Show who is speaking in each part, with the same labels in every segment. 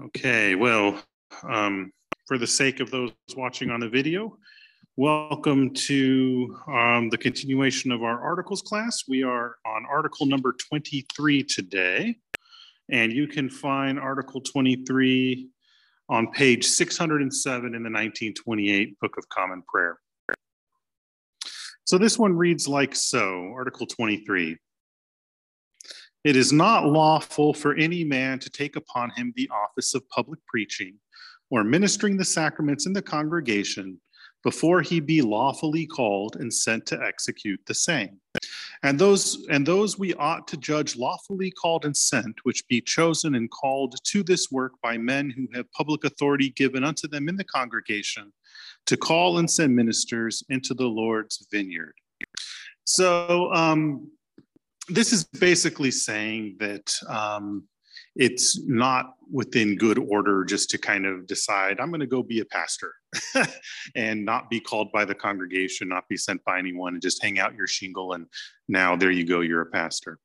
Speaker 1: Okay, well, um, for the sake of those watching on the video, welcome to um, the continuation of our articles class. We are on article number 23 today, and you can find article 23 on page 607 in the 1928 Book of Common Prayer. So this one reads like so, Article 23. It is not lawful for any man to take upon him the office of public preaching or ministering the sacraments in the congregation before he be lawfully called and sent to execute the same. And those and those we ought to judge lawfully called and sent, which be chosen and called to this work by men who have public authority given unto them in the congregation, to call and send ministers into the Lord's vineyard. So um, this is basically saying that um, it's not within good order just to kind of decide i'm going to go be a pastor and not be called by the congregation not be sent by anyone and just hang out your shingle and now there you go you're a pastor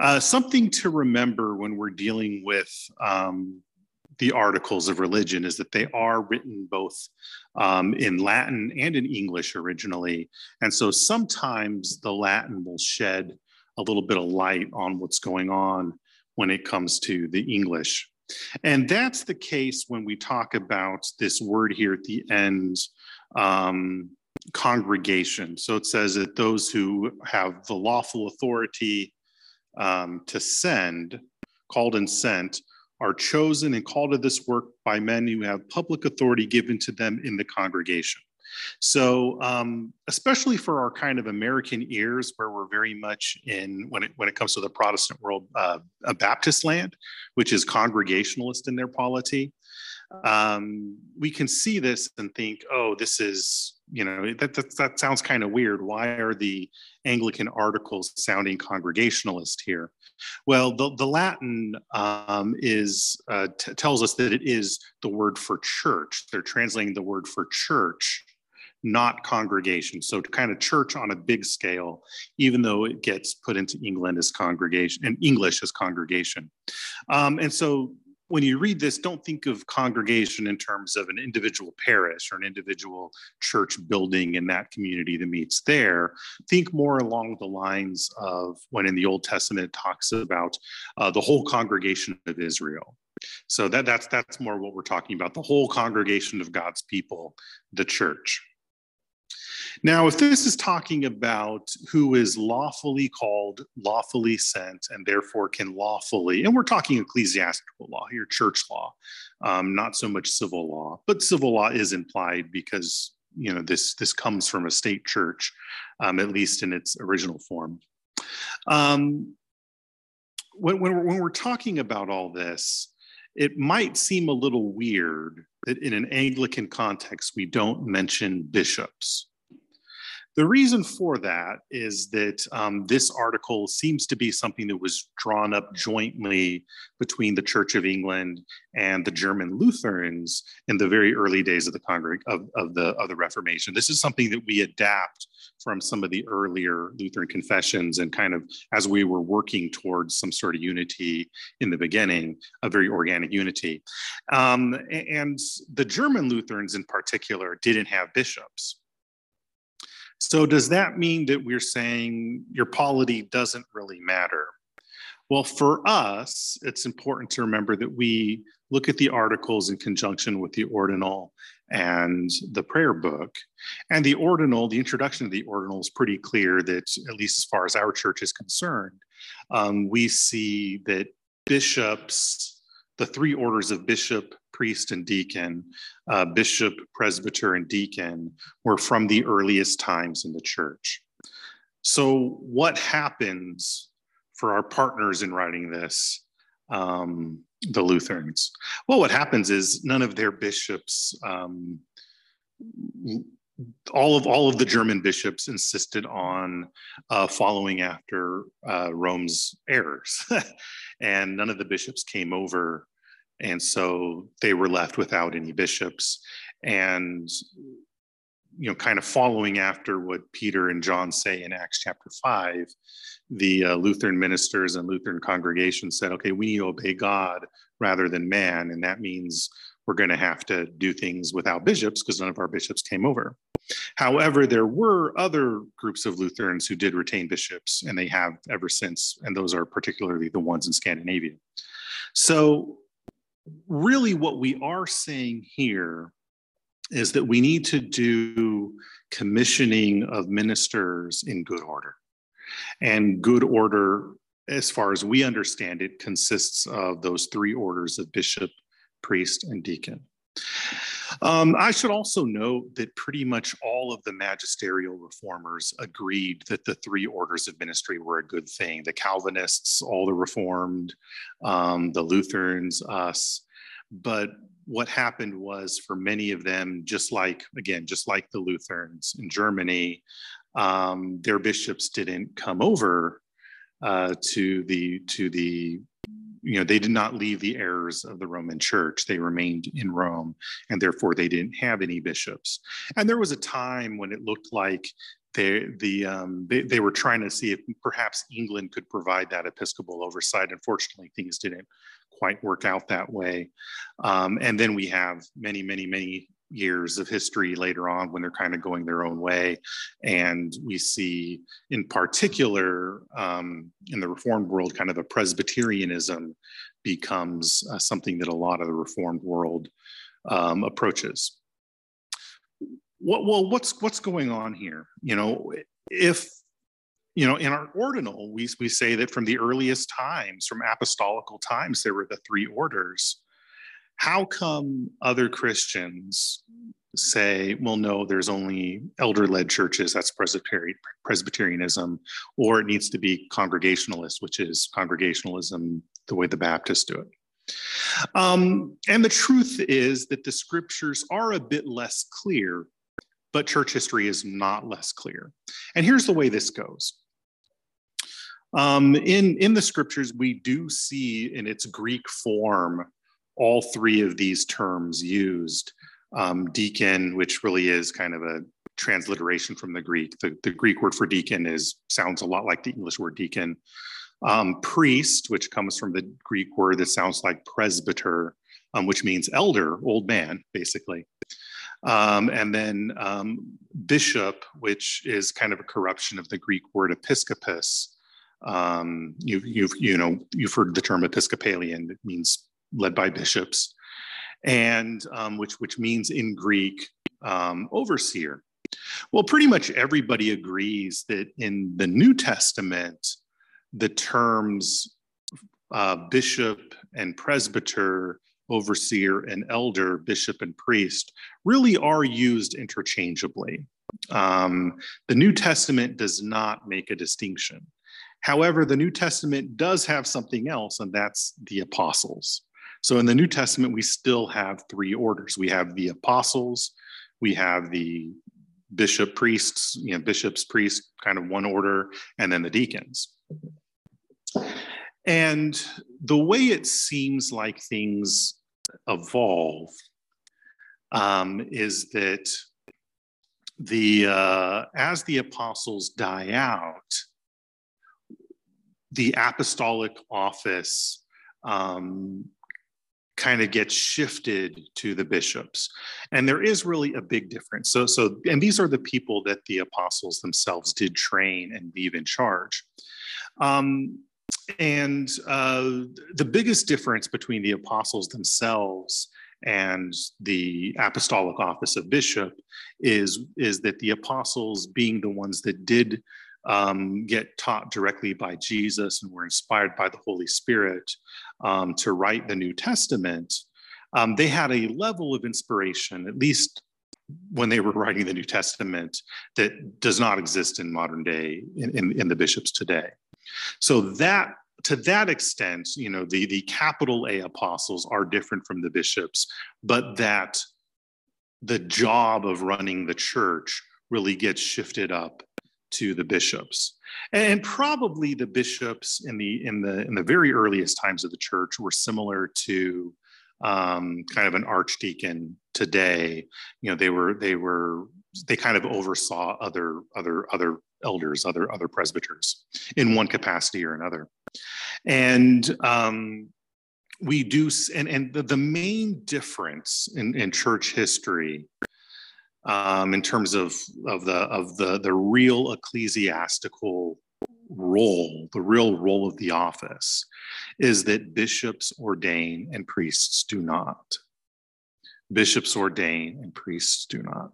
Speaker 1: uh, something to remember when we're dealing with um, the articles of religion is that they are written both um, in Latin and in English originally. And so sometimes the Latin will shed a little bit of light on what's going on when it comes to the English. And that's the case when we talk about this word here at the end, um, congregation. So it says that those who have the lawful authority um, to send, called and sent, are chosen and called to this work by men who have public authority given to them in the congregation. So, um, especially for our kind of American ears, where we're very much in when it when it comes to the Protestant world, uh, a Baptist land, which is congregationalist in their polity, um, we can see this and think, oh, this is you know that that, that sounds kind of weird. Why are the Anglican articles sounding congregationalist here? Well, the, the Latin um, is uh, t- tells us that it is the word for church. They're translating the word for church not congregation. So kind of church on a big scale, even though it gets put into England as congregation and English as congregation. Um, and so when you read this, don't think of congregation in terms of an individual parish or an individual church building in that community that meets there. Think more along the lines of when in the Old Testament it talks about uh, the whole congregation of Israel. So that, that's that's more what we're talking about, the whole congregation of God's people, the church. Now, if this is talking about who is lawfully called, lawfully sent, and therefore can lawfully, and we're talking ecclesiastical law here, church law, um, not so much civil law, but civil law is implied because you know this this comes from a state church, um, at least in its original form. Um, when, when, when we're talking about all this, it might seem a little weird that in an Anglican context we don't mention bishops. The reason for that is that um, this article seems to be something that was drawn up jointly between the Church of England and the German Lutherans in the very early days of the congreg- of, of the of the Reformation. This is something that we adapt from some of the earlier Lutheran confessions, and kind of as we were working towards some sort of unity in the beginning, a very organic unity. Um, and the German Lutherans, in particular, didn't have bishops. So does that mean that we're saying your polity doesn't really matter? Well, for us, it's important to remember that we look at the articles in conjunction with the ordinal and the prayer book. And the ordinal, the introduction of the ordinal is pretty clear that, at least as far as our church is concerned, um, we see that bishops, the three orders of bishop, priest and deacon, uh, bishop, presbyter, and deacon were from the earliest times in the church. So, what happens for our partners in writing this, um, the Lutherans? Well, what happens is none of their bishops. Um, all of all of the German bishops insisted on uh, following after uh, Rome's errors, and none of the bishops came over and so they were left without any bishops. And you know, kind of following after what Peter and John say in Acts chapter 5, the uh, Lutheran ministers and Lutheran congregations said, okay, we need to obey God rather than man. And that means we're going to have to do things without bishops because none of our bishops came over. However, there were other groups of Lutherans who did retain bishops, and they have ever since, and those are particularly the ones in Scandinavia. So, really, what we are saying here is that we need to do commissioning of ministers in good order. And good order, as far as we understand it, consists of those three orders of bishop, priest, and deacon. Um, I should also note that pretty much all of the magisterial reformers agreed that the three orders of ministry were a good thing. The Calvinists, all the Reformed, um, the Lutherans, us. But what happened was for many of them, just like, again, just like the Lutherans in Germany, um, their bishops didn't come over uh, to the to the you know they did not leave the errors of the roman church. They remained in rome and therefore they didn't have any bishops. And there was a time when it looked like they, the, um, they, they were trying to see if perhaps england could provide that episcopal oversight. Unfortunately things didn't quite work out that way. Um, and then we have many many many years of history later on when they're kind of going their own way. And we see, in particular, um, in the Reformed world, kind of a Presbyterianism becomes uh, something that a lot of the Reformed world um, approaches. What, well, what's what's going on here? You know, if you know, in our ordinal, we, we say that from the earliest times, from apostolical times, there were the three orders how come other Christians say, well, no, there's only elder led churches, that's Presbyterian, Presbyterianism, or it needs to be Congregationalist, which is Congregationalism the way the Baptists do it? Um, and the truth is that the scriptures are a bit less clear, but church history is not less clear. And here's the way this goes. Um, in, in the scriptures, we do see in its Greek form all three of these terms used. Um, deacon, which really is kind of a transliteration from the Greek. The, the Greek word for deacon is sounds a lot like the English word deacon. Um, priest, which comes from the Greek word that sounds like presbyter, um, which means elder, old man, basically. Um, and then um, bishop, which is kind of a corruption of the Greek word episcopus. Um, you've, you've, you know, you've heard the term Episcopalian. It means led by bishops, and um, which which means in Greek um, overseer. Well, pretty much everybody agrees that in the New Testament, the terms uh, bishop and presbyter, overseer and elder, bishop and priest really are used interchangeably. Um, the New Testament does not make a distinction. However, the New Testament does have something else, and that's the apostles. So in the New Testament, we still have three orders. We have the apostles, we have the bishop priests, you know, bishops, priests, kind of one order, and then the deacons. And the way it seems like things evolve um, is that the uh, as the apostles die out, the apostolic office um, kind of gets shifted to the bishops. And there is really a big difference. So so and these are the people that the apostles themselves did train and leave in charge. Um, and uh, the biggest difference between the apostles themselves and the apostolic office of bishop is is that the apostles being the ones that did um, get taught directly by Jesus and were inspired by the Holy Spirit um, to write the New Testament, um, they had a level of inspiration, at least when they were writing the New Testament, that does not exist in modern day in, in, in the bishops today. So that to that extent, you know, the, the capital A apostles are different from the bishops, but that the job of running the church really gets shifted up to the bishops. And probably the bishops in the in the in the very earliest times of the church were similar to um, kind of an archdeacon today. You know, they were they were they kind of oversaw other other other elders, other other presbyters in one capacity or another. And um, we do, and, and the, the main difference in, in church history um, in terms of, of, the, of the, the real ecclesiastical role, the real role of the office, is that bishops ordain and priests do not. Bishops ordain and priests do not.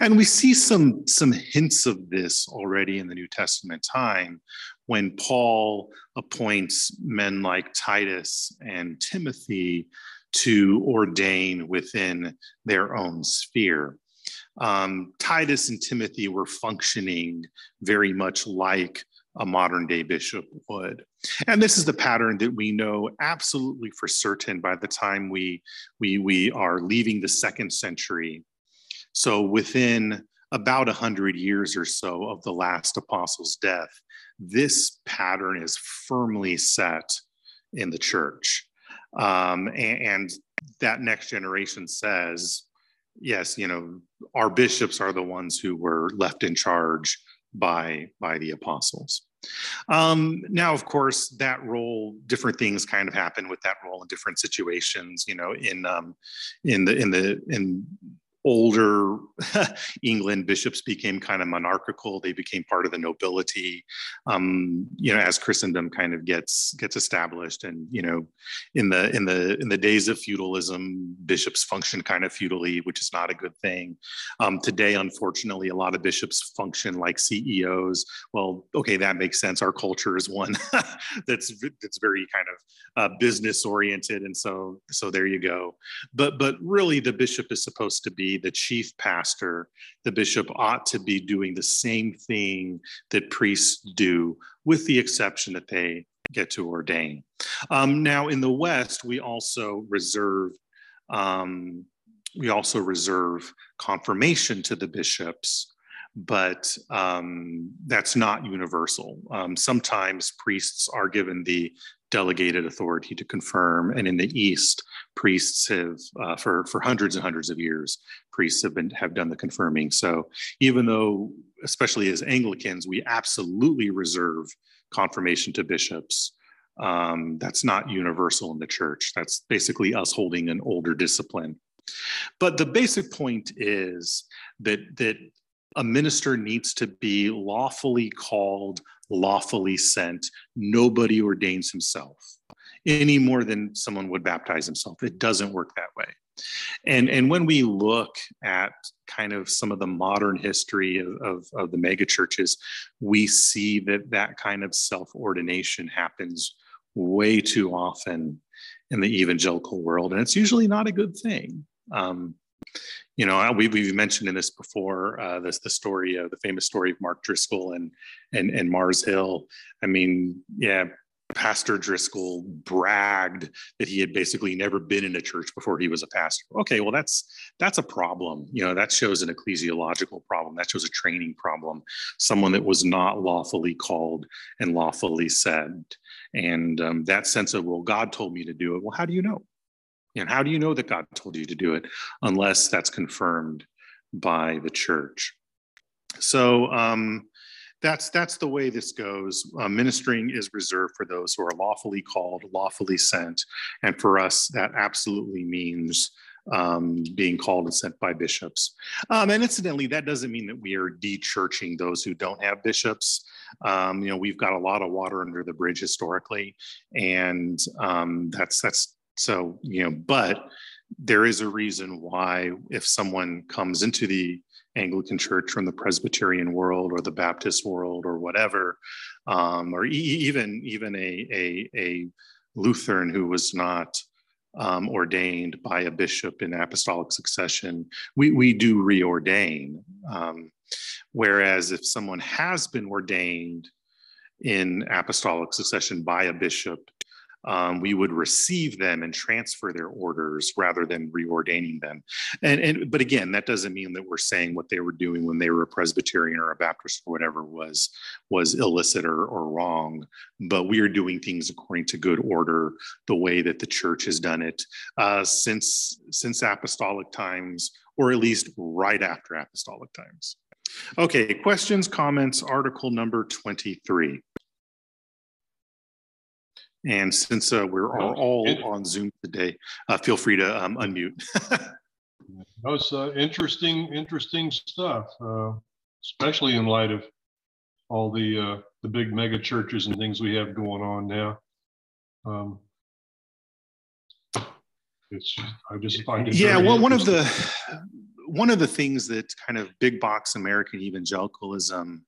Speaker 1: And we see some some hints of this already in the new testament time when paul appoints men like titus and timothy to ordain within their own sphere um, titus and timothy were functioning very much like a modern day bishop would. And this is the pattern that we know absolutely for certain by the time we, we, we are leaving the second century. So within about 100 years or so of the last apostle's death, this pattern is firmly set in the church. Um, and, and that next generation says, yes, you know, our bishops are the ones who were left in charge by by the apostles. Um, now, of course, that role, different things kind of happen with that role in different situations. You know, in um, in the in the in older England, bishops became kind of monarchical. They became part of the nobility. Um, you know, as Christendom kind of gets gets established, and you know, in the in the in the days of feudalism, bishops function kind of feudally, which is not a good thing. Um, today, unfortunately, a lot of bishops function like CEOs. Well, okay, that makes sense. Our culture is one that's that's very kind of uh, business oriented, and so so there you go. But but really, the bishop is supposed to be the chief pastor, the bishop ought to be doing the same thing that priests do, with the exception that they get to ordain. Um, now, in the West, we also reserve um, we also reserve confirmation to the bishops but um, that's not universal. Um, sometimes priests are given the delegated authority to confirm. And in the East, priests have, uh, for, for hundreds and hundreds of years, priests have been have done the confirming. So even though, especially as Anglicans, we absolutely reserve confirmation to bishops, um, that's not universal in the church. That's basically us holding an older discipline. But the basic point is that that a minister needs to be lawfully called, lawfully sent. Nobody ordains himself any more than someone would baptize himself. It doesn't work that way. And, and when we look at kind of some of the modern history of, of, of the mega churches, we see that that kind of self ordination happens way too often in the evangelical world. And it's usually not a good thing. Um, you know, we, we've mentioned in this before, uh, this the story of the famous story of Mark Driscoll and and and Mars Hill. I mean, yeah, Pastor Driscoll bragged that he had basically never been in a church before he was a pastor. Okay, well that's that's a problem. You know, that shows an ecclesiological problem. That shows a training problem. Someone that was not lawfully called and lawfully said. And um, that sense of, well, God told me to do it. Well, how do you know? And how do you know that God told you to do it unless that's confirmed by the church? So um, that's that's the way this goes. Uh, ministering is reserved for those who are lawfully called, lawfully sent, and for us, that absolutely means um, being called and sent by bishops. Um, and incidentally, that doesn't mean that we are de-churching those who don't have bishops. Um, you know, we've got a lot of water under the bridge historically, and um, that's that's so, you know, but there is a reason why if someone comes into the Anglican Church from the Presbyterian world or the Baptist world or whatever, um, or e- even even a, a, a Lutheran who was not um, ordained by a bishop in apostolic succession, we, we do reordain. Um, whereas if someone has been ordained in apostolic succession by a bishop um, we would receive them and transfer their orders rather than reordaining them. And, and but again, that doesn't mean that we're saying what they were doing when they were a Presbyterian or a Baptist or whatever was was illicit or, or wrong. But we are doing things according to good order, the way that the church has done it uh, since since apostolic times or at least right after apostolic times. Okay, questions, comments, article number 23. And since uh, we're all on Zoom today, uh, feel free to um, unmute.
Speaker 2: That's uh, interesting, interesting stuff, uh, especially in light of all the uh, the big mega churches and things we have going on now. Um, it's I just find it
Speaker 1: yeah. Well, one of the one of the things that kind of big box American evangelicalism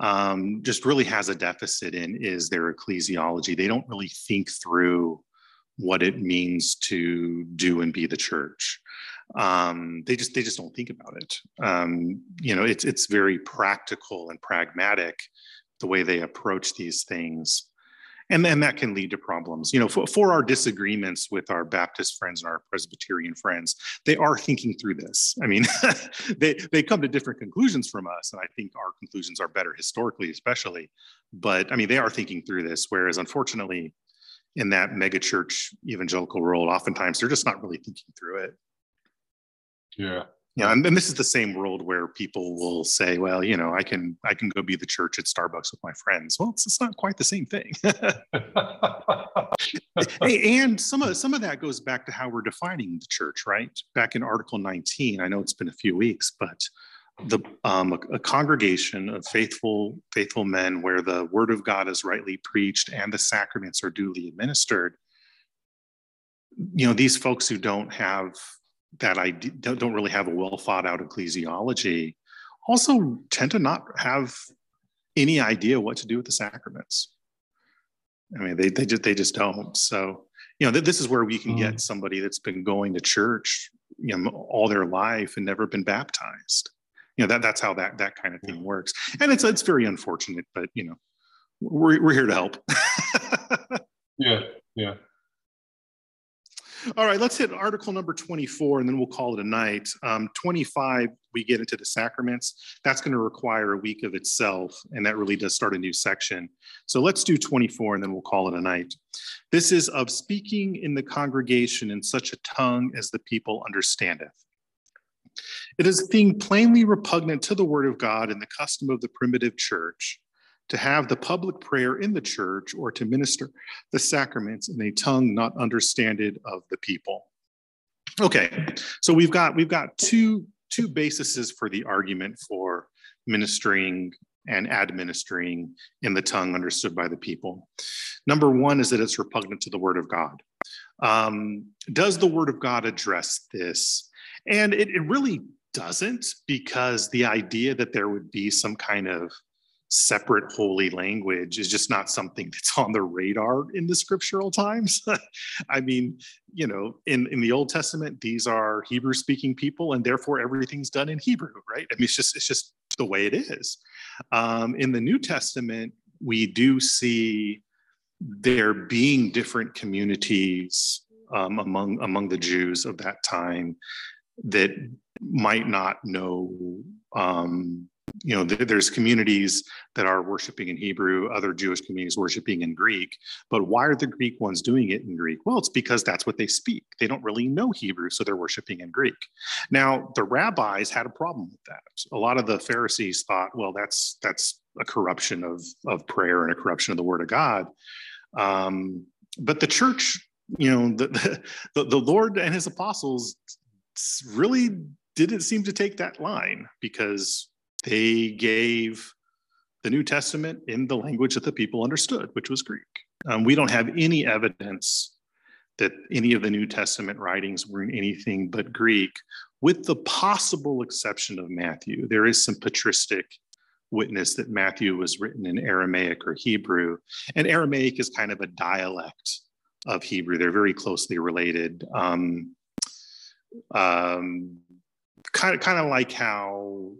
Speaker 1: um, just really has a deficit in is their ecclesiology. They don't really think through what it means to do and be the church. Um, they just they just don't think about it. Um, you know, it's it's very practical and pragmatic the way they approach these things and then that can lead to problems. You know for, for our disagreements with our baptist friends and our presbyterian friends they are thinking through this. I mean they they come to different conclusions from us and i think our conclusions are better historically especially. But i mean they are thinking through this whereas unfortunately in that megachurch evangelical world oftentimes they're just not really thinking through it.
Speaker 2: Yeah
Speaker 1: yeah, and, and this is the same world where people will say, "Well, you know, I can I can go be the church at Starbucks with my friends." Well, it's, it's not quite the same thing. hey, and some of some of that goes back to how we're defining the church, right? Back in Article 19, I know it's been a few weeks, but the um, a, a, congregation of faithful faithful men where the word of God is rightly preached and the sacraments are duly administered. You know, these folks who don't have that I don't really have a well thought out ecclesiology also tend to not have any idea what to do with the sacraments. I mean, they, they just they just don't. So, you know, th- this is where we can get mm. somebody that's been going to church, you know, all their life and never been baptized. You know, that that's how that that kind of thing works. And it's it's very unfortunate, but you know, we're we're here to help.
Speaker 2: yeah, yeah.
Speaker 1: All right, let's hit article number 24 and then we'll call it a night. Um, 25, we get into the sacraments. That's going to require a week of itself, and that really does start a new section. So let's do 24 and then we'll call it a night. This is of speaking in the congregation in such a tongue as the people understandeth. It is a thing plainly repugnant to the word of God and the custom of the primitive church to have the public prayer in the church or to minister the sacraments in a tongue not understanded of the people. Okay, so we've got we've got two two bases for the argument for ministering and administering in the tongue understood by the people. Number one is that it's repugnant to the word of God. Um, does the word of God address this? And it, it really doesn't, because the idea that there would be some kind of separate holy language is just not something that's on the radar in the scriptural times. I mean, you know, in, in the Old Testament, these are Hebrew speaking people, and therefore everything's done in Hebrew, right? I mean, it's just it's just the way it is. Um, in the New Testament, we do see there being different communities um, among among the Jews of that time that might not know um, you know there's communities that are worshiping in hebrew other jewish communities worshiping in greek but why are the greek ones doing it in greek? Well it's because that's what they speak. They don't really know hebrew so they're worshiping in greek. Now the rabbis had a problem with that. A lot of the pharisees thought well that's that's a corruption of of prayer and a corruption of the word of god. Um, but the church you know the, the the lord and his apostles really didn't seem to take that line because they gave the New Testament in the language that the people understood, which was Greek. Um, we don't have any evidence that any of the New Testament writings were in anything but Greek, with the possible exception of Matthew. There is some patristic witness that Matthew was written in Aramaic or Hebrew, and Aramaic is kind of a dialect of Hebrew. They're very closely related. Um, um, kind of, kind of like how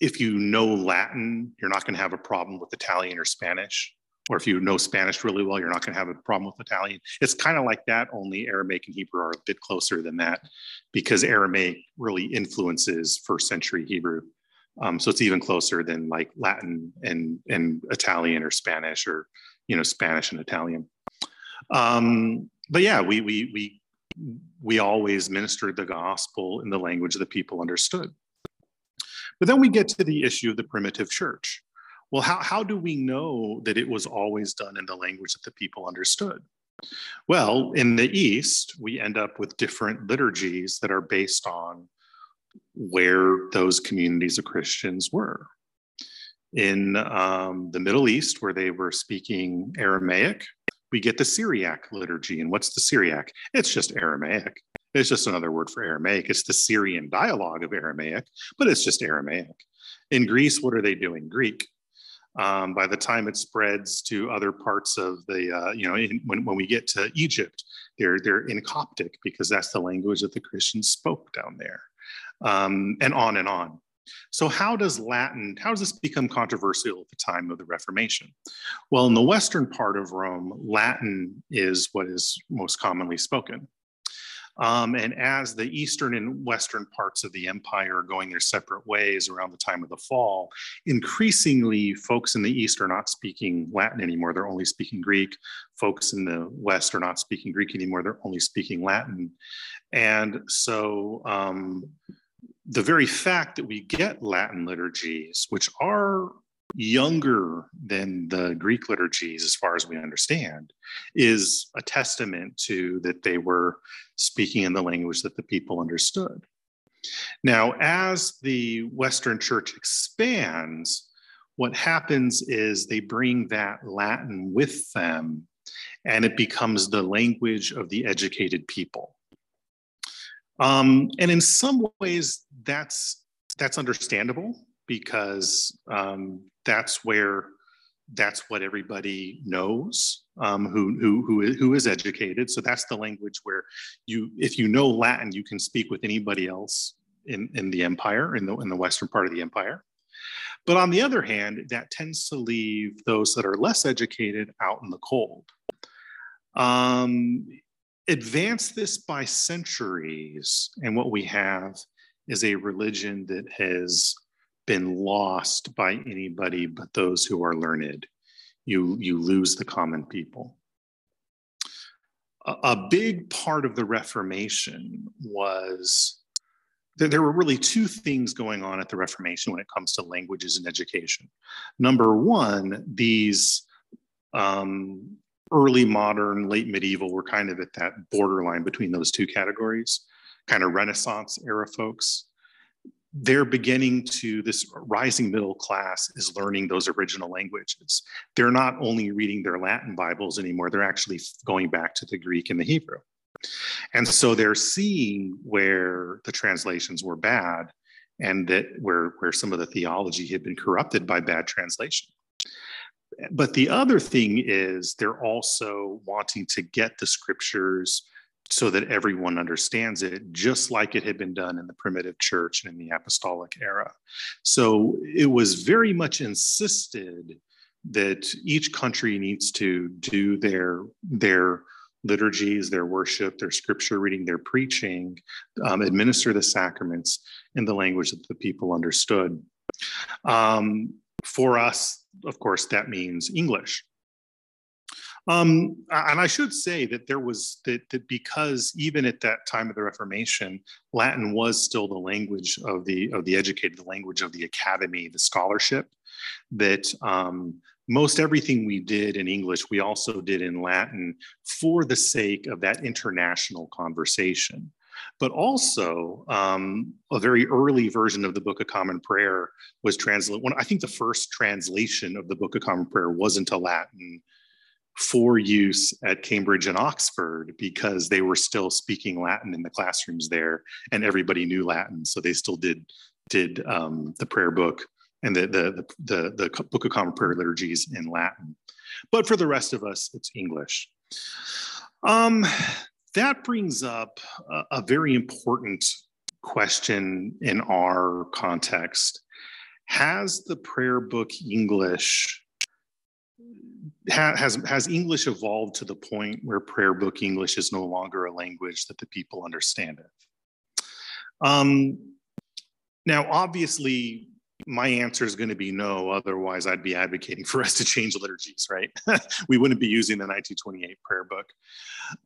Speaker 1: if you know Latin, you're not going to have a problem with Italian or Spanish. Or if you know Spanish really well, you're not going to have a problem with Italian. It's kind of like that, only Aramaic and Hebrew are a bit closer than that because Aramaic really influences first century Hebrew. Um, so it's even closer than like Latin and, and Italian or Spanish or, you know, Spanish and Italian. Um, but yeah, we, we, we we always ministered the gospel in the language that people understood. But then we get to the issue of the primitive church. Well, how, how do we know that it was always done in the language that the people understood? Well, in the East, we end up with different liturgies that are based on where those communities of Christians were. In um, the Middle East, where they were speaking Aramaic, we get the Syriac liturgy. And what's the Syriac? It's just Aramaic. It's just another word for Aramaic. It's the Syrian dialogue of Aramaic, but it's just Aramaic. In Greece, what are they doing? Greek. Um, by the time it spreads to other parts of the, uh, you know, in, when, when we get to Egypt, they're, they're in Coptic because that's the language that the Christians spoke down there, um, and on and on. So how does Latin, how does this become controversial at the time of the Reformation? Well, in the western part of Rome, Latin is what is most commonly spoken. Um, and as the eastern and western parts of the empire are going their separate ways around the time of the fall, increasingly folks in the east are not speaking Latin anymore. They're only speaking Greek. Folks in the west are not speaking Greek anymore. They're only speaking Latin. And so um, the very fact that we get Latin liturgies, which are younger than the Greek liturgies, as far as we understand, is a testament to that they were speaking in the language that the people understood. Now, as the Western Church expands, what happens is they bring that Latin with them, and it becomes the language of the educated people. Um, and in some ways, that's that's understandable because um, that's where that's what everybody knows um, who, who, who, is, who is educated. So that's the language where you, if you know Latin, you can speak with anybody else in, in the empire, in the, in the western part of the empire. But on the other hand, that tends to leave those that are less educated out in the cold. Um, advance this by centuries, and what we have is a religion that has been lost by anybody but those who are learned. You, you lose the common people. A, a big part of the Reformation was there were really two things going on at the Reformation when it comes to languages and education. Number one, these um, early modern, late medieval were kind of at that borderline between those two categories, kind of Renaissance era folks. They're beginning to, this rising middle class is learning those original languages. They're not only reading their Latin Bibles anymore, they're actually going back to the Greek and the Hebrew. And so they're seeing where the translations were bad and that where, where some of the theology had been corrupted by bad translation. But the other thing is they're also wanting to get the scriptures so that everyone understands it, just like it had been done in the primitive church and in the apostolic era. So it was very much insisted that each country needs to do their their liturgies, their worship, their scripture reading, their preaching, um, administer the sacraments in the language that the people understood. Um, for us, of course, that means English. Um, and I should say that there was that, that because even at that time of the Reformation, Latin was still the language of the of the educated, the language of the academy, the scholarship. That um, most everything we did in English, we also did in Latin for the sake of that international conversation but also um, a very early version of the Book of Common Prayer was translated. I think the first translation of the Book of Common Prayer was into Latin for use at Cambridge and Oxford because they were still speaking Latin in the classrooms there, and everybody knew Latin, so they still did did um, the prayer book and the, the the the Book of Common Prayer liturgies in Latin. But for the rest of us, it's English. Um, that brings up a, a very important question in our context. Has the prayer book English has has English evolved to the point where prayer book English is no longer a language that the people understand it? Um, now, obviously, my answer is going to be no. Otherwise, I'd be advocating for us to change liturgies, right? we wouldn't be using the 1928 prayer book.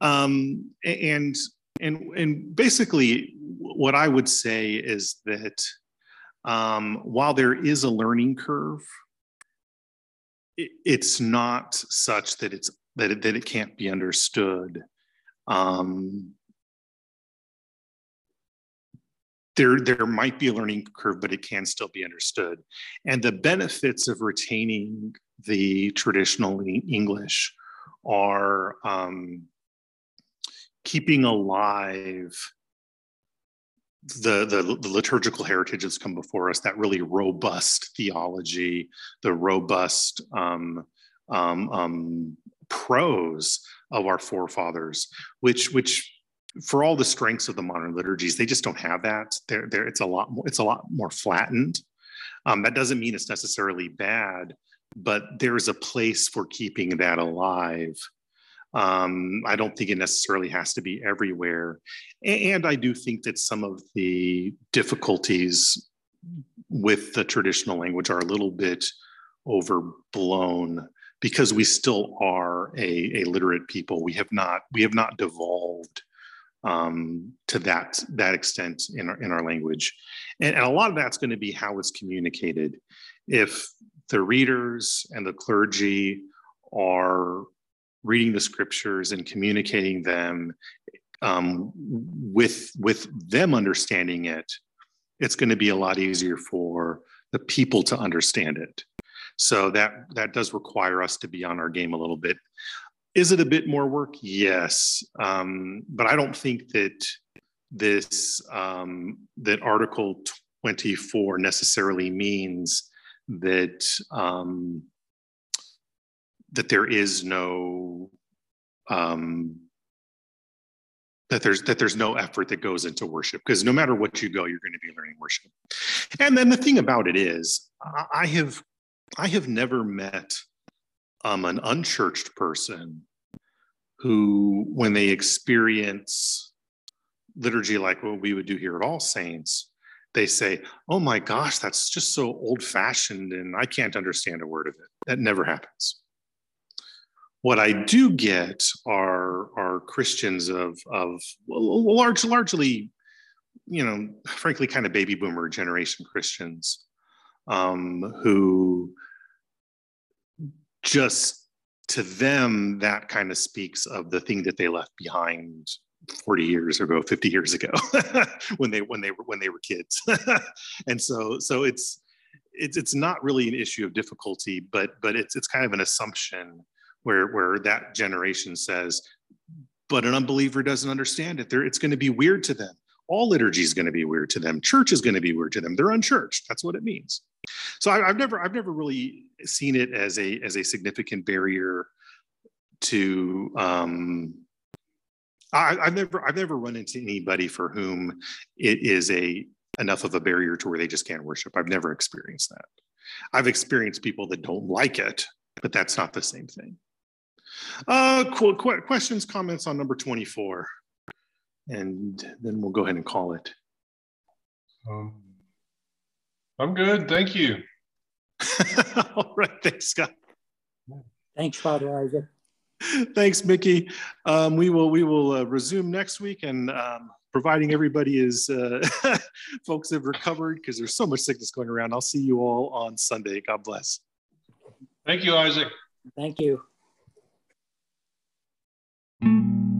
Speaker 1: Um, and and and basically what I would say is that um, while there is a learning curve, it, it's not such that it's that it, that it can't be understood. Um, there, there might be a learning curve, but it can still be understood. And the benefits of retaining the traditional English are um, keeping alive the, the, the liturgical heritage that's come before us, that really robust theology, the robust um, um, um, prose of our forefathers, which which for all the strengths of the modern liturgies, they just don't have that. There, there, it's a lot more. It's a lot more flattened. Um, that doesn't mean it's necessarily bad, but there's a place for keeping that alive um, I don't think it necessarily has to be everywhere. And I do think that some of the difficulties with the traditional language are a little bit overblown because we still are a, a literate people. We have not we have not devolved um, to that that extent in our in our language, and, and a lot of that's going to be how it's communicated. If the readers and the clergy are reading the scriptures and communicating them um, with with them understanding it it's going to be a lot easier for the people to understand it. So that that does require us to be on our game a little bit. Is it a bit more work? Yes um, but i don't think that this um, that article 24 necessarily means that um, that there is no um, that there's that there's no effort that goes into worship because no matter what you go you're going to be learning worship. And then the thing about it is i have i have never met um, an unchurched person who when they experience liturgy like what we would do here at all saints they say oh my gosh that's just so old fashioned and i can't understand a word of it. That never happens what I do get are are Christians of of large largely, you know, frankly, kind of baby boomer generation Christians um, who just to them that kind of speaks of the thing that they left behind 40 years ago 50 years ago when they when they were when they were kids. And so so it's it's it's not really an issue of difficulty but but it's it's kind of an assumption where where that generation says but an unbeliever doesn't understand it. They're, it's going to be weird to them. All liturgy is going to be weird to them. Church is going to be weird to them. They're unchurched. That's what it means. So I, have never i've never really seen it as a as a significant barrier to um I, i've never i've never run into anybody for whom it is a enough of a barrier to where they just can't worship. I've never experienced that. I've experienced people that don't like it but that's not the same thing uh, cool. Qu- questions, comments on number 24. And then we'll go ahead and call it.
Speaker 2: Um, I'm good. Thank you.
Speaker 1: All right. Thanks, Scott.
Speaker 3: Thanks, Father Isaac.
Speaker 1: Thanks, Mickey. Um, we will we will uh, resume next week, and um, providing everybody is uh, folks have recovered because there's so much sickness going around. I'll see you all on Sunday. God bless.
Speaker 2: Thank you, Isaac.
Speaker 3: Thank you.
Speaker 4: Thank you.